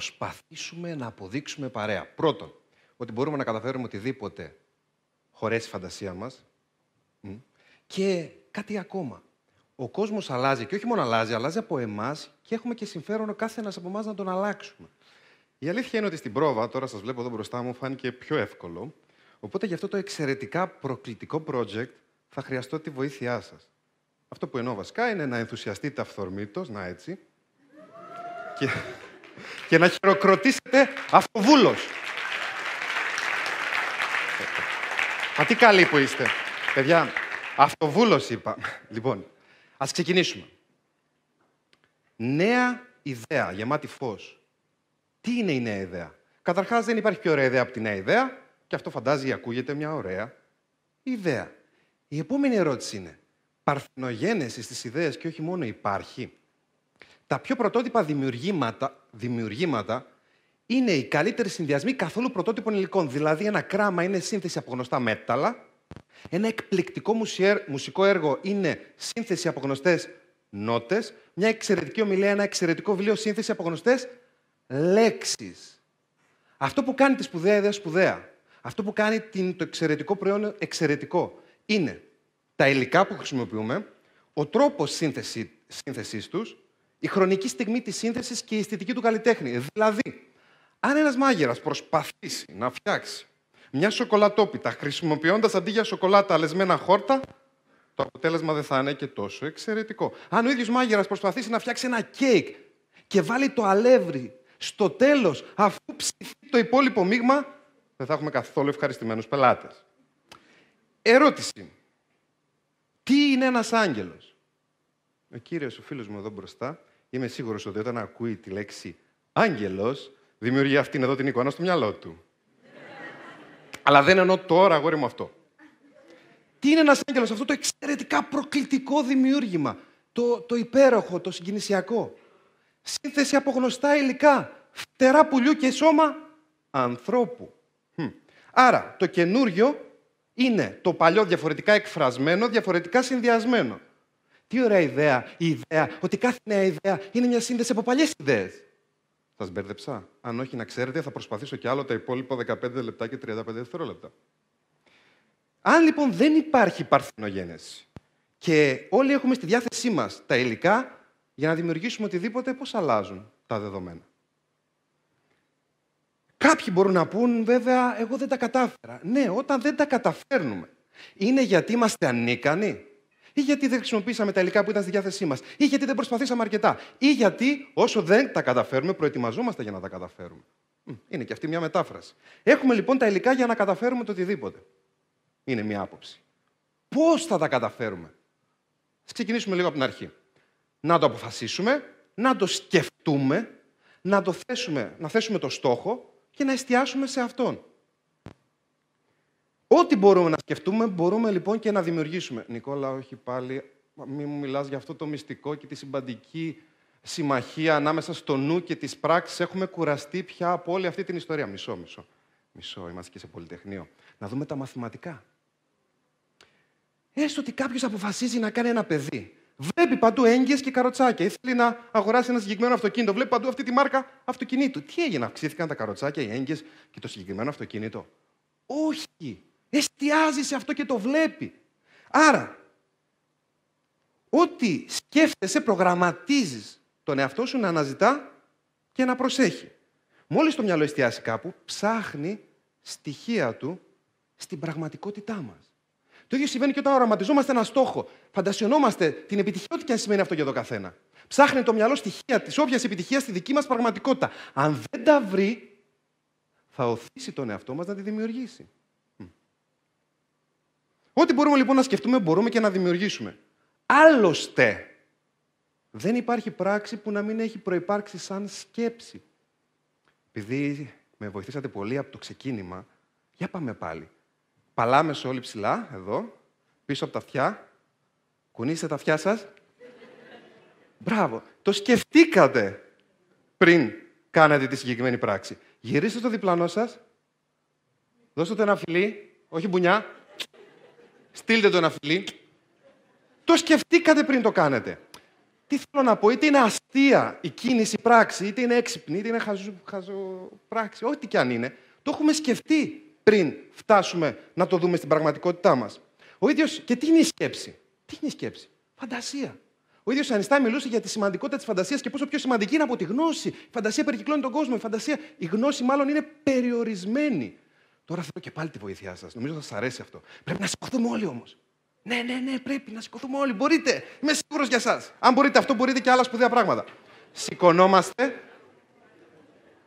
Σήμερα λοιπόν θα προσπαθήσουμε να αποδείξουμε παρέα. Πρώτον, ότι μπορούμε να καταφέρουμε οτιδήποτε χωρέσει η φαντασία μας. Και κάτι ακόμα. Ο κόσμος αλλάζει και όχι μόνο αλλάζει, αλλάζει από εμάς και έχουμε και συμφέρον ο κάθε ένας από εμάς να τον αλλάξουμε. Η αλήθεια είναι ότι στην πρόβα, τώρα σας βλέπω εδώ μπροστά μου, φάνηκε πιο εύκολο. Οπότε για αυτό το εξαιρετικά προκλητικό project θα χρειαστώ τη βοήθειά σας. Αυτό που εννοώ βασικά είναι να ενθουσιαστείτε αυθορμήτως, να έτσι, και, και να χειροκροτήσετε αυτοβούλος. Μα τι καλή που είστε. Παιδιά, αυτοβούλος είπα. Λοιπόν, ας ξεκινήσουμε. Νέα ιδέα, γεμάτη φως. Τι είναι η νέα ιδέα; Καταρχάς δεν υπάρχει πιο ωραία ιδέα από τη νέα ιδέα και αυτό φαντάζει ακούγεται μια ωραία ιδέα. Η επόμενη ερώτηση είναι, παρθενογένεσης στις ιδέες και όχι μόνο υπάρχει; Τα πιο πρωτότυπα δημιουργήματα, δημιουργήματα είναι οι καλύτεροι συνδυασμοί καθόλου πρωτότυπων υλικών. Δηλαδή, ένα κράμα είναι σύνθεση από γνωστά μέταλλα, ένα εκπληκτικό μουσικό έργο είναι σύνθεση από γνωστές νότες, μια εξαιρετική ομιλία, ένα εξαιρετικό βιβλίο σύνθεση από γνωστές λέξεις. Αυτό που κάνει τη σπουδαία ιδέα σπουδαία, αυτό που κάνει το εξαιρετικό προϊόν εξαιρετικό, είναι τα υλικά που χρησιμοποιούμε, ο τρόπος σύνθεση, σύνθεσής τους, η χρονική στιγμή της σύνθεσης και η αισθητική του καλλιτέχνη. Δηλαδή, αν ένας μάγειρας προσπαθήσει να φτιάξει μια σοκολατόπιτα χρησιμοποιώντας αντί για σοκολάτα αλεσμένα χόρτα, το αποτέλεσμα δεν θα είναι και τόσο εξαιρετικό. Αν ο ίδιος μάγειρας προσπαθήσει να φτιάξει ένα κέικ και βάλει το αλεύρι στο τέλος, αφού ψηθεί το υπόλοιπο μείγμα, δεν θα έχουμε καθόλου ευχαριστημένους πελάτες. Ερώτηση. Τι είναι ένας άγγελος; Ο κύριος, ο φίλος μου εδώ μπροστά, είμαι σίγουρος ότι όταν ακούει τη λέξη άγγελος, δημιουργεί αυτήν εδώ την εικόνα στο μυαλό του. Αλλά δεν εννοώ τώρα, αγόρι μου, αυτό. Τι είναι ένας άγγελος, αυτό το εξαιρετικά προκλητικό δημιούργημα. Το, το υπέροχο, το συγκινησιακό. Σύνθεση από γνωστά υλικά. Φτερά πουλιού και σώμα ανθρώπου. Άρα, το καινούριο είναι το παλιό διαφορετικά εκφρασμένο, διαφορετικά συνδυασμένο. Τι ωραία ιδέα, η ιδέα ότι κάθε νέα ιδέα είναι μια σύνδεση από παλιές ιδέες. Σας μπέρδεψα. Αν όχι να ξέρετε, θα προσπαθήσω κι άλλο τα υπόλοιπα 15 λεπτά και 35 δευτερόλεπτα. Αν λοιπόν δεν υπάρχει παρθενογένεση και όλοι έχουμε στη διάθεσή μας τα υλικά για να δημιουργήσουμε οτιδήποτε, πώς αλλάζουν τα δεδομένα; Κάποιοι μπορούν να πούν, βέβαια, εγώ δεν τα κατάφερα. Ναι, όταν δεν τα καταφέρνουμε, είναι γιατί είμαστε ανίκανοι, ή γιατί δεν χρησιμοποίησαμε τα υλικά που ήταν στη διάθεσή μας, ή γιατί δεν προσπαθήσαμε αρκετά, ή γιατί όσο δεν τα καταφέρουμε, προετοιμαζόμαστε για να τα καταφέρουμε. Είναι και αυτή μια μετάφραση. Έχουμε λοιπόν τα υλικά για να καταφέρουμε το οτιδήποτε. Είναι μια άποψη. Πώς θα τα καταφέρουμε, Α ξεκινήσουμε λίγο από την αρχή. Να το αποφασίσουμε, να το σκεφτούμε, να, το θέσουμε, να θέσουμε το στόχο και να εστιάσουμε σε Αυτόν. Ό,τι μπορούμε να σκεφτούμε, μπορούμε λοιπόν και να δημιουργήσουμε. Νικόλα, όχι πάλι, μην μου μιλάς για αυτό το μυστικό και τη συμπαντική συμμαχία ανάμεσα στο νου και τις πράξεις. Έχουμε κουραστεί πια από όλη αυτή την ιστορία. Μισό, μισό. Μισό, είμαστε και σε πολυτεχνείο. Να δούμε τα μαθηματικά. Έστω ότι κάποιος αποφασίζει να κάνει ένα παιδί. Βλέπει παντού έγκυες και καροτσάκια. Ή θέλει να αγοράσει ένα συγκεκριμένο αυτοκίνητο. Βλέπει παντού αυτή τη μάρκα αυτοκινήτου. Τι έγινε, αυξήθηκαν τα καροτσάκια, οι έγκυες και το συγκεκριμένο αυτοκίνητο; Όχι. Εστιάζει σε αυτό και το βλέπει. Άρα, ό,τι σκέφτεσαι, προγραμματίζεις τον εαυτό σου να αναζητά και να προσέχει. Μόλις το μυαλό εστιάσει κάπου, ψάχνει στοιχεία του στην πραγματικότητά μας. Το ίδιο συμβαίνει και όταν οραματιζόμαστε ένα στόχο. Φαντασιωνόμαστε την επιτυχία, ό,τι και αν σημαίνει αυτό για τον καθένα. Ψάχνει το μυαλό στοιχεία της όποιας επιτυχίας στη δική μας πραγματικότητα. Αν δεν τα βρει, θα οθήσει τον εαυτό μας να τη δημιουργήσει. Ό,τι μπορούμε λοιπόν να σκεφτούμε, μπορούμε και να δημιουργήσουμε. Άλλωστε, δεν υπάρχει πράξη που να μην έχει προϋπάρξει σαν σκέψη. Επειδή με βοηθήσατε πολύ από το ξεκίνημα, για πάμε πάλι. Παλάμε σε όλοι ψηλά, εδώ, πίσω από τα αυτιά. Κουνήστε τα αυτιά σας. Μπράβο. Το σκεφτήκατε πριν κάνετε τη συγκεκριμένη πράξη. Γυρίστε στο διπλανό σας. Δώστε το ένα φιλί. Όχι μπουνιά. Στείλτε το ένα φιλί. Το σκεφτήκατε πριν το κάνετε. Τι θέλω να πω, είτε είναι αστεία η κίνηση, η πράξη, είτε είναι έξυπνη, είτε είναι χαζο, χαζοπράξη, ό,τι και αν είναι, το έχουμε σκεφτεί πριν φτάσουμε να το δούμε στην πραγματικότητά μας. Ο ίδιος, και τι είναι η σκέψη; Τι είναι η σκέψη; Φαντασία. Ο ίδιος Ανιστάι μιλούσε για τη σημαντικότητα της φαντασίας και πόσο πιο σημαντική είναι από τη γνώση. Η φαντασία περικυκλώνει τον κόσμο. Η, φαντασία, η γνώση μάλλον είναι περιορισμένη. Τώρα θέλω και πάλι τη βοήθειά σας. Νομίζω θα σας αρέσει αυτό. Πρέπει να σηκωθούμε όλοι όμως. Ναι, ναι, ναι, πρέπει να σηκωθούμε όλοι. Μπορείτε. Είμαι σίγουρος για εσά. Αν μπορείτε αυτό, μπορείτε και άλλα σπουδαία πράγματα. Σηκωνόμαστε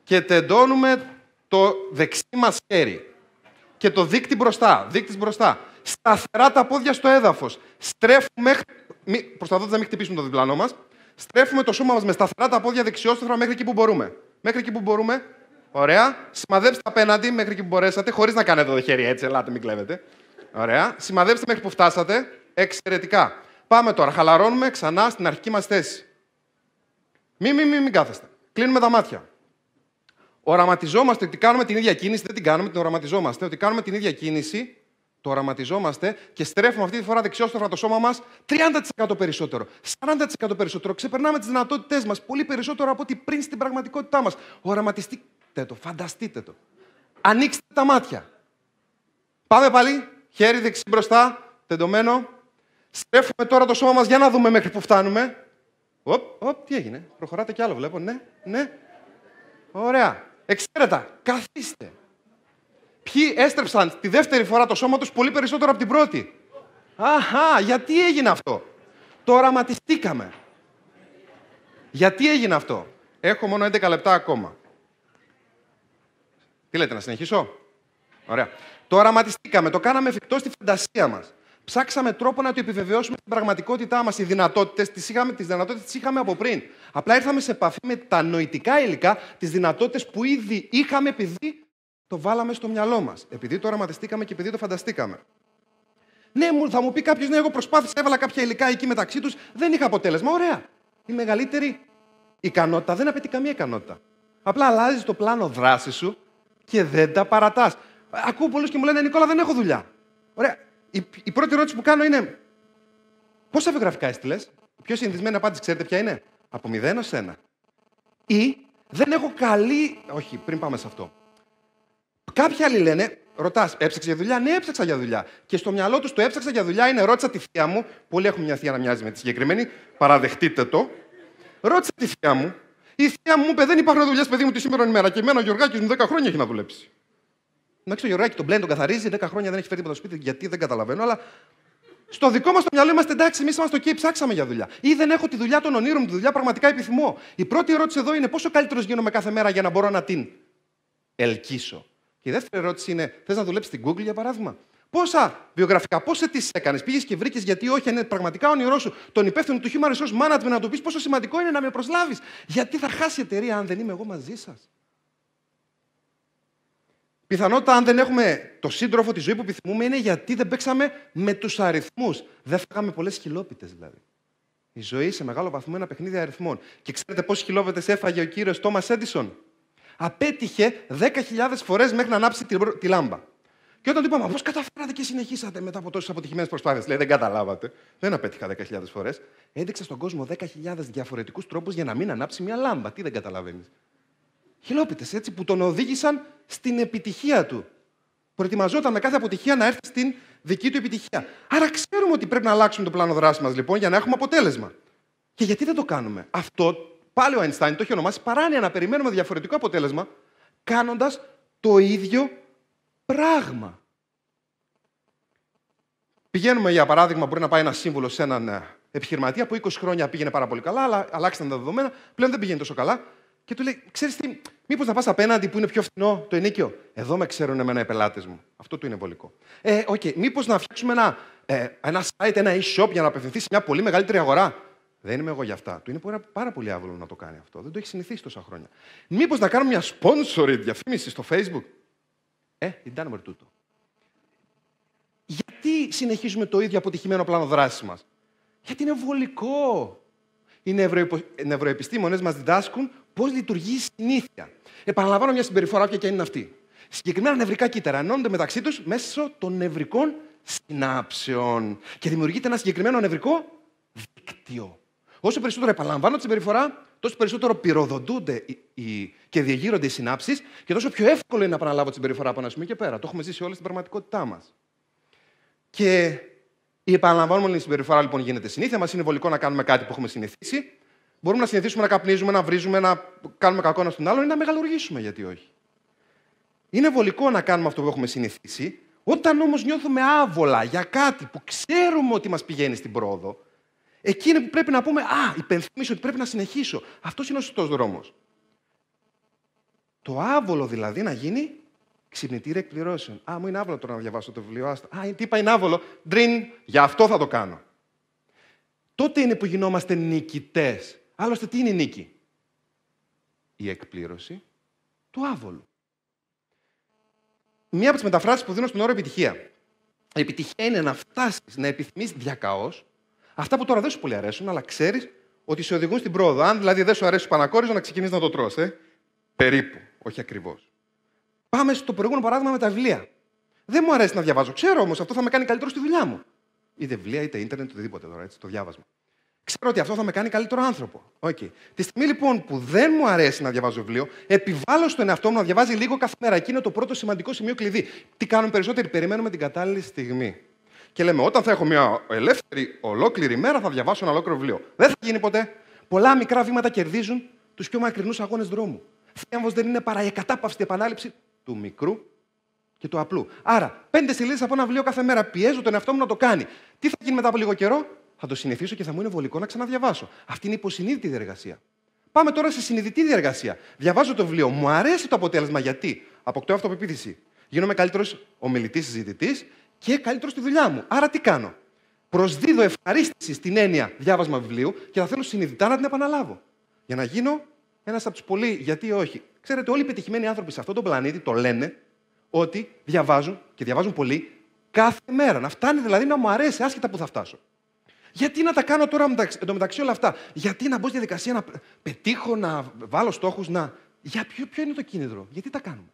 και τεντώνουμε το δεξί μας χέρι και το δίκτυ μπροστά. Δίκτυς μπροστά. Σταθερά τα πόδια στο έδαφος. Στρέφουμε. Προσπαθώντα να μην χτυπήσουμε το διπλανό μας. Στρέφουμε το σώμα μας με σταθερά τα πόδια δεξιόστροφα μέχρι εκεί που μπορούμε. Μέχρι εκεί που μπορούμε. Ωραία. Σημαδέψτε απέναντι μέχρι εκεί που μπορέσατε, χωρίς να κάνετε το χέρι έτσι. Ελάτε, μην κλέβετε. Ωραία. Σημαδέψτε μέχρι που φτάσατε. Εξαιρετικά. Πάμε τώρα. Χαλαρώνουμε ξανά στην αρχική μας θέση. Μην, μην, μην, μην κάθεστε. Κλείνουμε τα μάτια. Οραματιζόμαστε ότι κάνουμε την ίδια κίνηση, δεν την κάνουμε, την οραματιζόμαστε. Ότι κάνουμε την ίδια κίνηση, το οραματιζόμαστε και στρέφουμε αυτή τη φορά δεξιόστροφα το σώμα μας 30% περισσότερο, 40% περισσότερο. Ξεπερνάμε τις δυνατότητές μας πολύ περισσότερο από ό,τι πριν στην πραγματικότητά μας. Οραματιστείτε το, φανταστείτε το. Ανοίξτε τα μάτια. Πάμε πάλι. Χέρι δεξί μπροστά, τεντωμένο. Στρέφουμε τώρα το σώμα μας για να δούμε μέχρι που φτάνουμε. Οπ, οπ, τι έγινε. Προχωράτε κι άλλο, βλέπω. Ναι, ναι. Ωραία. Εξαίρετα. Καθίστε. Ποιοι έστρεψαν τη δεύτερη φορά το σώμα τους πολύ περισσότερο από την πρώτη; Αχά, γιατί έγινε αυτό; Το οραματιστήκαμε. Γιατί έγινε αυτό; Έχω μόνο 11 λεπτά ακόμα. Τι λέτε, να συνεχίσω; Ωραία. Το οραματιστήκαμε, το κάναμε εφικτό στη φαντασία μας. Ψάξαμε τρόπο να το επιβεβαιώσουμε στην πραγματικότητά μας. Οι δυνατότητες τις είχαμε, τις δυνατότητες τις είχαμε από πριν. Απλά ήρθαμε σε επαφή με τα νοητικά υλικά, τις δυνατότητες που ήδη είχαμε επειδή το βάλαμε στο μυαλό μας. Επειδή το οραματιστήκαμε και επειδή το φανταστήκαμε. Ναι, θα μου πει κάποιος, ναι, εγώ προσπάθησα, έβαλα κάποια υλικά εκεί μεταξύ τους, δεν είχα αποτέλεσμα. Ωραία. Η μεγαλύτερη ικανότητα δεν απαιτεί καμία ικανότητα. Απλά αλλάζεις το πλάνο δράσης σου και δεν τα παρατάς. Ακούω πολλούς και μου λένε Νικόλα, δεν έχω δουλειά. Ωραία η, η πρώτη ερώτηση που κάνω είναι πόσα βιογραφικά έστειλε. Η πιο συνηθισμένη απάντηση, ξέρετε ποια είναι; Από 0 έω 1. Ή δεν έχω καλή. Όχι, πριν πάμε σε αυτό. Κάποιοι άλλοι λένε, ρωτάς, έψαξες για δουλειά; Ναι, έψαξα για δουλειά. Και στο μυαλό τους το έψαξα για δουλειά είναι ρώτησα τη θεία μου. Πολλοί έχουν μια θεία να μοιάζει με τη συγκεκριμένη. Παραδεχτείτε το. Ρώτησα τη θεία μου. Η θεία μου είπε: Δεν υπάρχουν δουλειές, παιδί μου, τη σήμερα ημέρα. Και εμένα ο Γιωργάκης μου 10 χρόνια έχει να δουλέψει. Εντάξει, το Γιωργάκη τον μπλένει, τον καθαρίζει, 10 χρόνια δεν έχει φέρει τίποτα στο σπίτι, γιατί δεν καταλαβαίνω, αλλά στο δικό μας το μυαλό είμαστε εντάξει, εμείς είμαστε εκεί, ψάξαμε για δουλειά. Ή δεν έχω τη δουλειά των ονείρων μου, τη δουλειά πραγματικά επιθυμώ. Η πρώτη ερώτηση εδώ είναι πόσο καλύτερος γίνομαι κάθε μέρα για να μπορώ να την ελκύσω; Και η δεύτερη ερώτηση είναι, θες να δουλέψεις στην Google για παράδειγμα; Πόσα βιογραφικά, πόσε τις έκανες, πήγες και βρήκες γιατί όχι, είναι πραγματικά όνειρός σου τον υπεύθυνο του Human Resource Management να του πεις πόσο σημαντικό είναι να με προσλάβεις. Γιατί θα χάσει η εταιρεία αν δεν είμαι εγώ μαζί σας; Πιθανότητα, αν δεν έχουμε το σύντροφο τη ζωή που επιθυμούμε, είναι γιατί δεν παίξαμε με τους αριθμούς. Δεν φάγαμε πολλές χιλόπιτες δηλαδή. Η ζωή σε μεγάλο βαθμό είναι ένα παιχνίδι αριθμών. Και ξέρετε πόσες χιλόπιτες έφαγε ο κύριος Τόμα Έντισον. Απέτυχε 10.000 φορές μέχρι να ανάψει τη, λάμπα. Και όταν του είπαμε, πώς καταφέρατε και συνεχίσατε μετά από τόσες αποτυχημένες προσπάθειες, λέει, δεν καταλάβατε. Δεν απέτυχα 10.000 φορές. Έδειξα στον κόσμο 10.000 διαφορετικούς τρόπους για να μην ανάψει μια λάμπα. Τι δεν καταλαβαίνεις. Χιλόπιτες έτσι που τον οδήγησαν στην επιτυχία του. Προετοιμαζόταν με κάθε αποτυχία να έρθει στην δική του επιτυχία. Άρα ξέρουμε ότι πρέπει να αλλάξουμε το πλάνο δράσης μας λοιπόν για να έχουμε αποτέλεσμα. Και γιατί δεν το κάνουμε; Αυτό πάλι ο Einstein το έχει ονομάσει παράνοια να περιμένουμε διαφορετικό αποτέλεσμα κάνοντας το ίδιο πράγμα. Πηγαίνουμε, για παράδειγμα, μπορεί να πάει ένα σύμβουλο σε έναν ε, επιχειρηματία που 20 χρόνια πήγαινε πάρα πολύ καλά, αλλά αλλάξαν τα δεδομένα, πλέον δεν πηγαίνει τόσο καλά. Και του λέει, ξέρεις τι, μήπως να πας απέναντι που είναι πιο φθηνό το ενίκιο; Εδώ με ξέρουν εμένα οι πελάτες μου. Αυτό του είναι βολικό. Ε, okay. μήπως να φτιάξουμε ένα, ε, ένα site, ένα e-shop για να απευθυνθείς σε μια πολύ μεγαλύτερη αγορά; Δεν είμαι εγώ για αυτά. Του είναι πάρα πολύ άβολο να το κάνει αυτό. Δεν το έχει συνηθίσει τόσα χρόνια. Μήπως να κάνουμε μια sponsored διαφήμιση στο Facebook; Ε, την κάνουμε τούτο. Γιατί συνεχίζουμε το ίδιο αποτυχημένο πλάνο δράσης μας; Γιατί είναι βολικό. Οι νευροεπιστήμονες μας διδάσκουν πώς λειτουργεί η συνήθεια. Επαναλαμβάνω μια συμπεριφορά, όποια και είναι αυτή. Συγκεκριμένα νευρικά κύτταρα ενώνονται μεταξύ τους μέσω των νευρικών συνάψεων. Και δημιουργείται ένα συγκεκριμένο νευρικό δίκτυο. Όσο περισσότερο επαναλαμβάνω τη συμπεριφορά, τόσο περισσότερο πυροδοτούνται και διεγείρονται οι συνάψεις και τόσο πιο εύκολο είναι να επαναλάβω τη συμπεριφορά από ένα σημείο και πέρα. Το έχουμε ζήσει όλοι στην πραγματικότητά μας. Και η επαναλαμβάνομενη συμπεριφορά λοιπόν γίνεται συνήθεια. Μας είναι βολικό να κάνουμε κάτι που έχουμε συνηθίσει. Μπορούμε να συνηθίσουμε να καπνίζουμε, να βρίζουμε, να κάνουμε κακό ένα στον άλλον ή να μεγαλουργήσουμε, γιατί όχι. Είναι βολικό να κάνουμε αυτό που έχουμε συνηθίσει. Όταν όμως νιώθουμε άβολα για κάτι που ξέρουμε ότι μας πηγαίνει στην πρόοδο, εκεί είναι που πρέπει να πούμε Α, υπενθυμίσω ότι πρέπει να συνεχίσω. Αυτός είναι ο σωστός δρόμος. Το άβολο δηλαδή να γίνει ξυπνητήρια εκπληρώσεων. Α, μου είναι άβολο τώρα να διαβάσω το βιβλίο. Άστα. Α, τι είπα, είναι άβολο. Ντριν, για αυτό θα το κάνω. Τότε είναι που γινόμαστε νικητές. Άλλωστε, τι είναι η νίκη, Η εκπλήρωση του άβολου. Μία από τις μεταφράσεις που δίνω στον όρο επιτυχία. Η επιτυχία είναι να φτάσεις να επιθυμείς διακαώς αυτά που τώρα δεν σου πολύ αρέσουν, αλλά ξέρεις ότι σε οδηγούν στην πρόοδο. Αν δηλαδή δεν σου αρέσει το πανακόριζο, να ξεκινήσεις να το τρως, ε. Περίπου, όχι ακριβώς. Πάμε στο προηγούμενο παράδειγμα με τα βιβλία. Δεν μου αρέσει να διαβάζω. Ξέρω όμως, αυτό θα με κάνει καλύτερο στη δουλειά μου. Είτε βιβλία, είτε ίντερνετ, οτιδήποτε τώρα, έτσι, το διάβασμα. Ξέρω ότι αυτό θα με κάνει καλύτερο άνθρωπο. Okay. Τη στιγμή λοιπόν που δεν μου αρέσει να διαβάζω βιβλίο, επιβάλλω στον εαυτό μου να διαβάζει λίγο κάθε μέρα. Εκεί είναι το πρώτο σημαντικό σημείο κλειδί. Τι κάνουν περισσότεροι, περιμένουμε την κατάλληλη στιγμή. Και λέμε, όταν θα έχω μια ελεύθερη, ολόκληρη μέρα, θα διαβάσω ένα ολόκληρο βιβλίο. Δεν θα γίνει ποτέ. Πολλά μικρά βήματα κερδίζουν τους πιο μακρινούς αγώνες δρόμου. Θέμβος δεν είναι παρά η κατάπαυστη επανάληψη του μικρού και του απλού. Άρα, πέντε σελίδες από ένα βιβλίο κάθε μέρα πιέζω τον εαυτό μου να το κάνει. Τι θα γίνει μετά από λίγο καιρό, θα το συνηθίσω και θα μου είναι βολικό να ξαναδιαβάσω. Αυτή είναι η υποσυνείδητη διεργασία. Πάμε τώρα σε συνειδητή διεργασία. Διαβάζω το βιβλίο, μου αρέσει το αποτέλεσμα γιατί; Αποκτώ αυτοπεποίθηση. Γίνομαι καλύτερος ομιλητής, συζητητής και καλύτερος στη δουλειά μου. Άρα τι κάνω; Προσδίδω ευχαρίστηση στην έννοια διάβασμα βιβλίου και θα θέλω συνειδητά να την επαναλάβω. Για να γίνω ένας από τους πολλοί, γιατί όχι. Ξέρετε, όλοι οι πετυχημένοι άνθρωποι σε αυτόν τον πλανήτη το λένε ότι διαβάζουν και διαβάζουν πολύ κάθε μέρα. Να φτάνει δηλαδή να μου αρέσει, άσχετα που θα φτάσω. Γιατί να τα κάνω τώρα μεταξύ όλα αυτά; Γιατί να μπω στη διαδικασία να πετύχω, να βάλω στόχους, να. Για ποιο, ποιο είναι το κίνητρο, γιατί τα κάνουμε;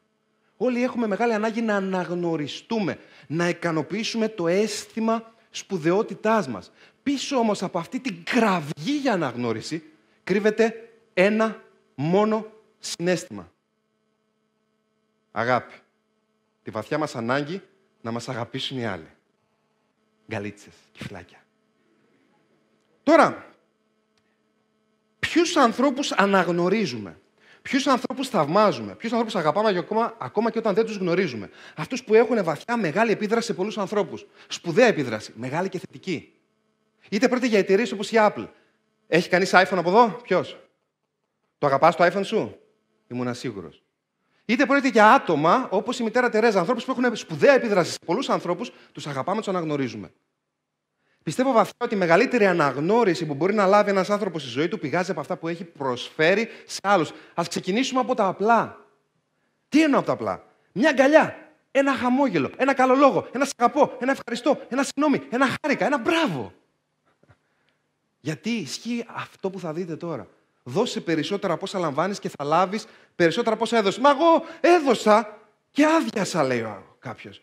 Όλοι έχουμε μεγάλη ανάγκη να αναγνωριστούμε, να ικανοποιήσουμε το αίσθημα σπουδαιότητάς μας. Πίσω όμως από αυτή την κραυγή για αναγνώριση κρύβεται ένα μόνο συνέστημα. Αγάπη. Τη βαθιά μας ανάγκη να μας αγαπήσουν οι άλλοι. Γκαλίτσες, κυφλάκια. Τώρα, ποιους ανθρώπους αναγνωρίζουμε; Ποιους ανθρώπους θαυμάζουμε, ποιους ανθρώπους αγαπάμε ακόμα, ακόμα και όταν δεν τους γνωρίζουμε. Αυτούς που έχουν βαθιά μεγάλη επίδραση σε πολλούς ανθρώπους. Σπουδαία επίδραση, μεγάλη και θετική. Είτε πρόκειται για εταιρείες όπως η Apple. Έχει κανείς iPhone από εδώ, ποιος; Το αγαπάς το iPhone σου, ήμουν σίγουρο. Είτε πρόκειται για άτομα όπως η μητέρα Τερέζα, ανθρώπους που έχουν σπουδαία επίδραση σε πολλούς ανθρώπους, τους αγαπάμε, τους αναγνωρίζουμε. Πιστεύω βαθιά ότι η μεγαλύτερη αναγνώριση που μπορεί να λάβει ένας άνθρωπος στη ζωή του πηγάζει από αυτά που έχει προσφέρει σε άλλους. Α ξεκινήσουμε από τα απλά. Τι εννοώ από τα απλά; Μια αγκαλιά, ένα χαμόγελο, ένα καλό λόγο, ένα αγαπώ, ένα ευχαριστώ, ένα συγγνώμη, ένα χάρηκα, ένα μπράβο. Γιατί ισχύει αυτό που θα δείτε τώρα. Δώσε περισσότερα από όσα λαμβάνεις και θα λάβεις περισσότερα από όσα έδωσες. Μα εγώ έδωσα και άδειασα, λέει κάποιος.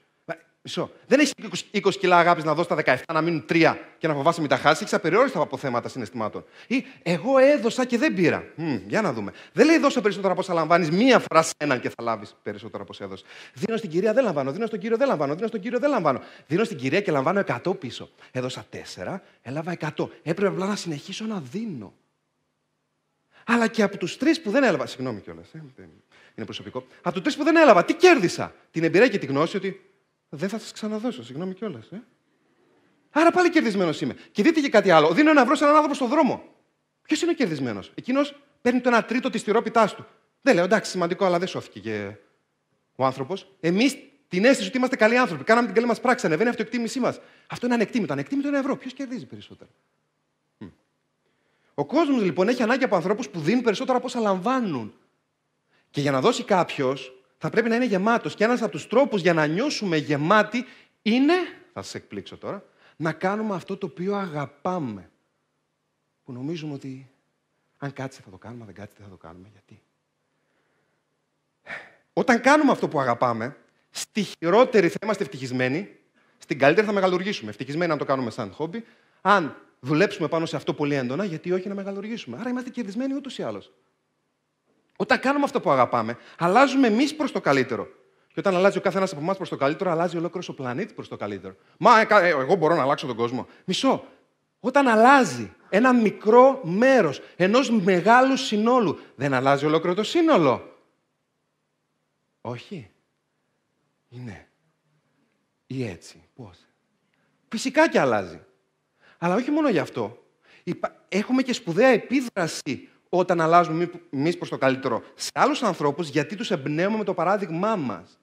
Μισό. Δεν έχει 20 κιλά αγάπης να δώσει τα 17 να μείνουν 3 και να φοβάσαι μην τα χάσεις. Έχεις απεριόριστα από θέματα συναισθημάτων. Ή εγώ έδωσα και δεν πήρα. Μ, για να δούμε. Δεν λέει δώσε περισσότερα από όσα λαμβάνεις μία φορά σε έναν και θα λάβεις περισσότερα από όσα έδωσες. Δίνω στην κυρία δεν λαμβάνω. Δίνω στον κύριο δεν λαμβάνω. Δίνω στον κύριο δεν λαμβάνω. Δίνω στην κυρία και λαμβάνω 100 πίσω. Έδωσα 4, έλαβα 100. Έπρεπε απλά να συνεχίσω να δίνω. Αλλά και από τους τρεις που δεν έλαβα. Συγγνώμη κιόλας. Ε, είναι προσωπικό. Από τους τρεις που δεν έλαβα, τι κέρδισα; Την εμπειρία και τη γνώση ότι δεν θα σας ξαναδώσω, συγγνώμη κιόλας. Ε; Άρα πάλι κερδισμένος είμαι. Και δείτε και κάτι άλλο. Δίνω ένα ευρώ σε έναν άνθρωπο στον δρόμο. Ποιος είναι ο κερδισμένος; Εκείνος παίρνει το ένα τρίτο της τυρόπιτάς του. Δεν λέω εντάξει, σημαντικό, αλλά δεν σώθηκε και ο άνθρωπος. Εμείς την αίσθηση ότι είμαστε καλοί άνθρωποι. Κάναμε την καλή μας πράξη, ανεβαίνει η αυτοεκτίμησή μας. Αυτό είναι ανεκτήμητο. Ανεκτήμητο είναι ευρώ. Ποιος κερδίζει περισσότερο; Ο κόσμος λοιπόν έχει ανάγκη από ανθρώπους που δίνουν περισσότερα από όσα λαμβάνουν. Και για να δώσει κάποιος, θα πρέπει να είναι γεμάτος. Και ένας από τους τρόπους για να νιώσουμε γεμάτοι είναι, θα σας εκπλήξω τώρα, να κάνουμε αυτό το οποίο αγαπάμε. Που νομίζουμε ότι αν κάτσει θα το κάνουμε, αν δεν κάτσει δεν θα το κάνουμε. Γιατί. Όταν κάνουμε αυτό που αγαπάμε, στη χειρότερη θα είμαστε ευτυχισμένοι, στην καλύτερη θα μεγαλουργήσουμε. Ευτυχισμένοι αν το κάνουμε σαν χόμπι. Αν δουλέψουμε πάνω σε αυτό πολύ έντονα, γιατί όχι να μεγαλουργήσουμε. Άρα είμαστε κερδισμένοι ούτως ή άλλως. Όταν κάνουμε αυτό που αγαπάμε, αλλάζουμε εμείς προς το καλύτερο. Και όταν αλλάζει ο κάθε ένα από εμάς προς το καλύτερο, αλλάζει ολόκληρος ο πλανήτης προς το καλύτερο. Μα ε, ε, εγώ μπορώ να αλλάξω τον κόσμο. Μισό. Όταν αλλάζει ένα μικρό μέρος ενός μεγάλου συνόλου, δεν αλλάζει ολόκληρο το σύνολο. Όχι. Είναι. Ή έτσι. Πώς. Φυσικά και αλλάζει. Αλλά όχι μόνο γι' αυτό. Έχουμε και σπουδαία επίδραση όταν αλλάζουμε εμείς προς το καλύτερο σε άλλους ανθρώπους, γιατί τους εμπνέουμε με το παράδειγμά μας.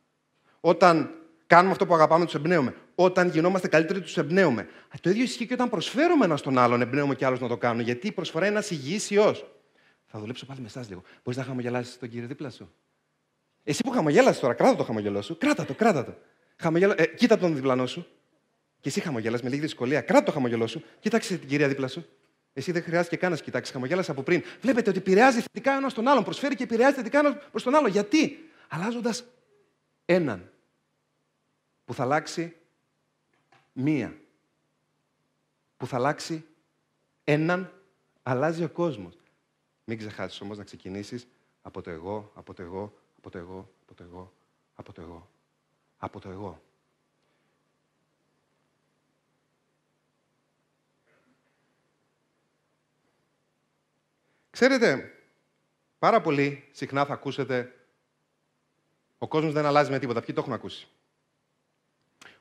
Όταν κάνουμε αυτό που αγαπάμε, τους εμπνέουμε. Όταν γινόμαστε καλύτεροι, τους εμπνέουμε. Το ίδιο ισχύει και όταν προσφέρουμε ένα στον άλλον, εμπνέουμε και άλλους να το κάνουν. Γιατί η προσφορά είναι ένα υγιή ιό. Θα δουλέψω πάλι με εσάς λίγο. Μπορείς να χαμογελάσεις τον κύριο δίπλα σου; Εσύ που χαμογέλασες τώρα, κράτα το χαμογελό σου. Κράτα το, κράτα το. Χαμογέλα... Ε, κοίτα τον διπλανό σου. Και εσύ χαμογέλας με λίγη δυσκολία. Κράτα το χαμογελό σου. Κοίταξε την κυρία δίπλα σου. Εσύ δεν χρειάζεται καν να κοιτάξεις. Χαμογέλασε από πριν. Βλέπετε ότι επηρεάζει θετικά ένας τον άλλον. Προσφέρει και επηρεάζει θετικά ένας προς τον άλλο. Γιατί; Αλλάζοντας έναν που θα αλλάξει μία. Που θα αλλάξει έναν, αλλάζει ο κόσμος. Μην ξεχάσεις όμως να ξεκινήσεις από το εγώ, από το εγώ, από το εγώ, από το εγώ, από το εγώ, από το εγώ. Ξέρετε, πάρα πολύ συχνά θα ακούσετε ο κόσμος δεν αλλάζει με τίποτα. Ποιοι το έχουν ακούσει;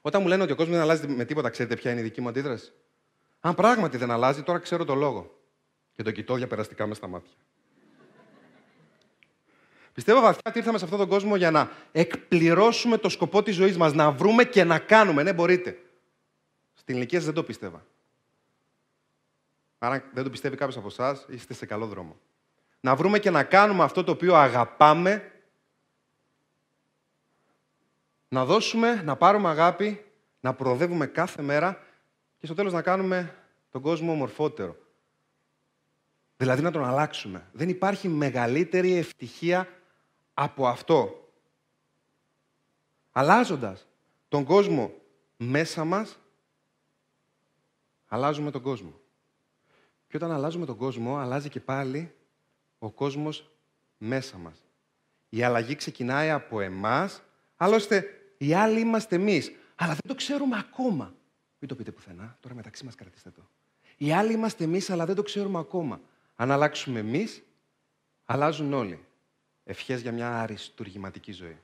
Όταν μου λένε ότι ο κόσμος δεν αλλάζει με τίποτα, ξέρετε ποια είναι η δική μου αντίδραση; Αν πράγματι δεν αλλάζει, τώρα ξέρω το λόγο. Και το κοιτώ διαπεραστικά μες στα μάτια. Πιστεύω βαθιά ότι ήρθαμε σε αυτόν τον κόσμο για να εκπληρώσουμε το σκοπό της ζωής μας, να βρούμε και να κάνουμε. Ναι, μπορείτε. Στην ηλικία δεν το πίστευα. Άρα δεν το πιστεύει κάποιος από εσάς, είστε σε καλό δρόμο. Να βρούμε και να κάνουμε αυτό το οποίο αγαπάμε να δώσουμε, να πάρουμε αγάπη, να προοδεύουμε κάθε μέρα και στο τέλος να κάνουμε τον κόσμο ομορφότερο. Δηλαδή να τον αλλάξουμε. Δεν υπάρχει μεγαλύτερη ευτυχία από αυτό. Αλλάζοντας τον κόσμο μέσα μας, αλλάζουμε τον κόσμο. Και όταν αλλάζουμε τον κόσμο, αλλάζει και πάλι ο κόσμος μέσα μας. Η αλλαγή ξεκινάει από εμάς, άλλωστε οι άλλοι είμαστε εμείς. Αλλά δεν το ξέρουμε ακόμα. Μην το πείτε πουθενά. Τώρα μεταξύ μας κρατήστε το. Οι άλλοι είμαστε εμείς, αλλά δεν το ξέρουμε ακόμα. Αν αλλάξουμε εμείς, αλλάζουν όλοι. Ευχές για μια αριστουργηματική ζωή.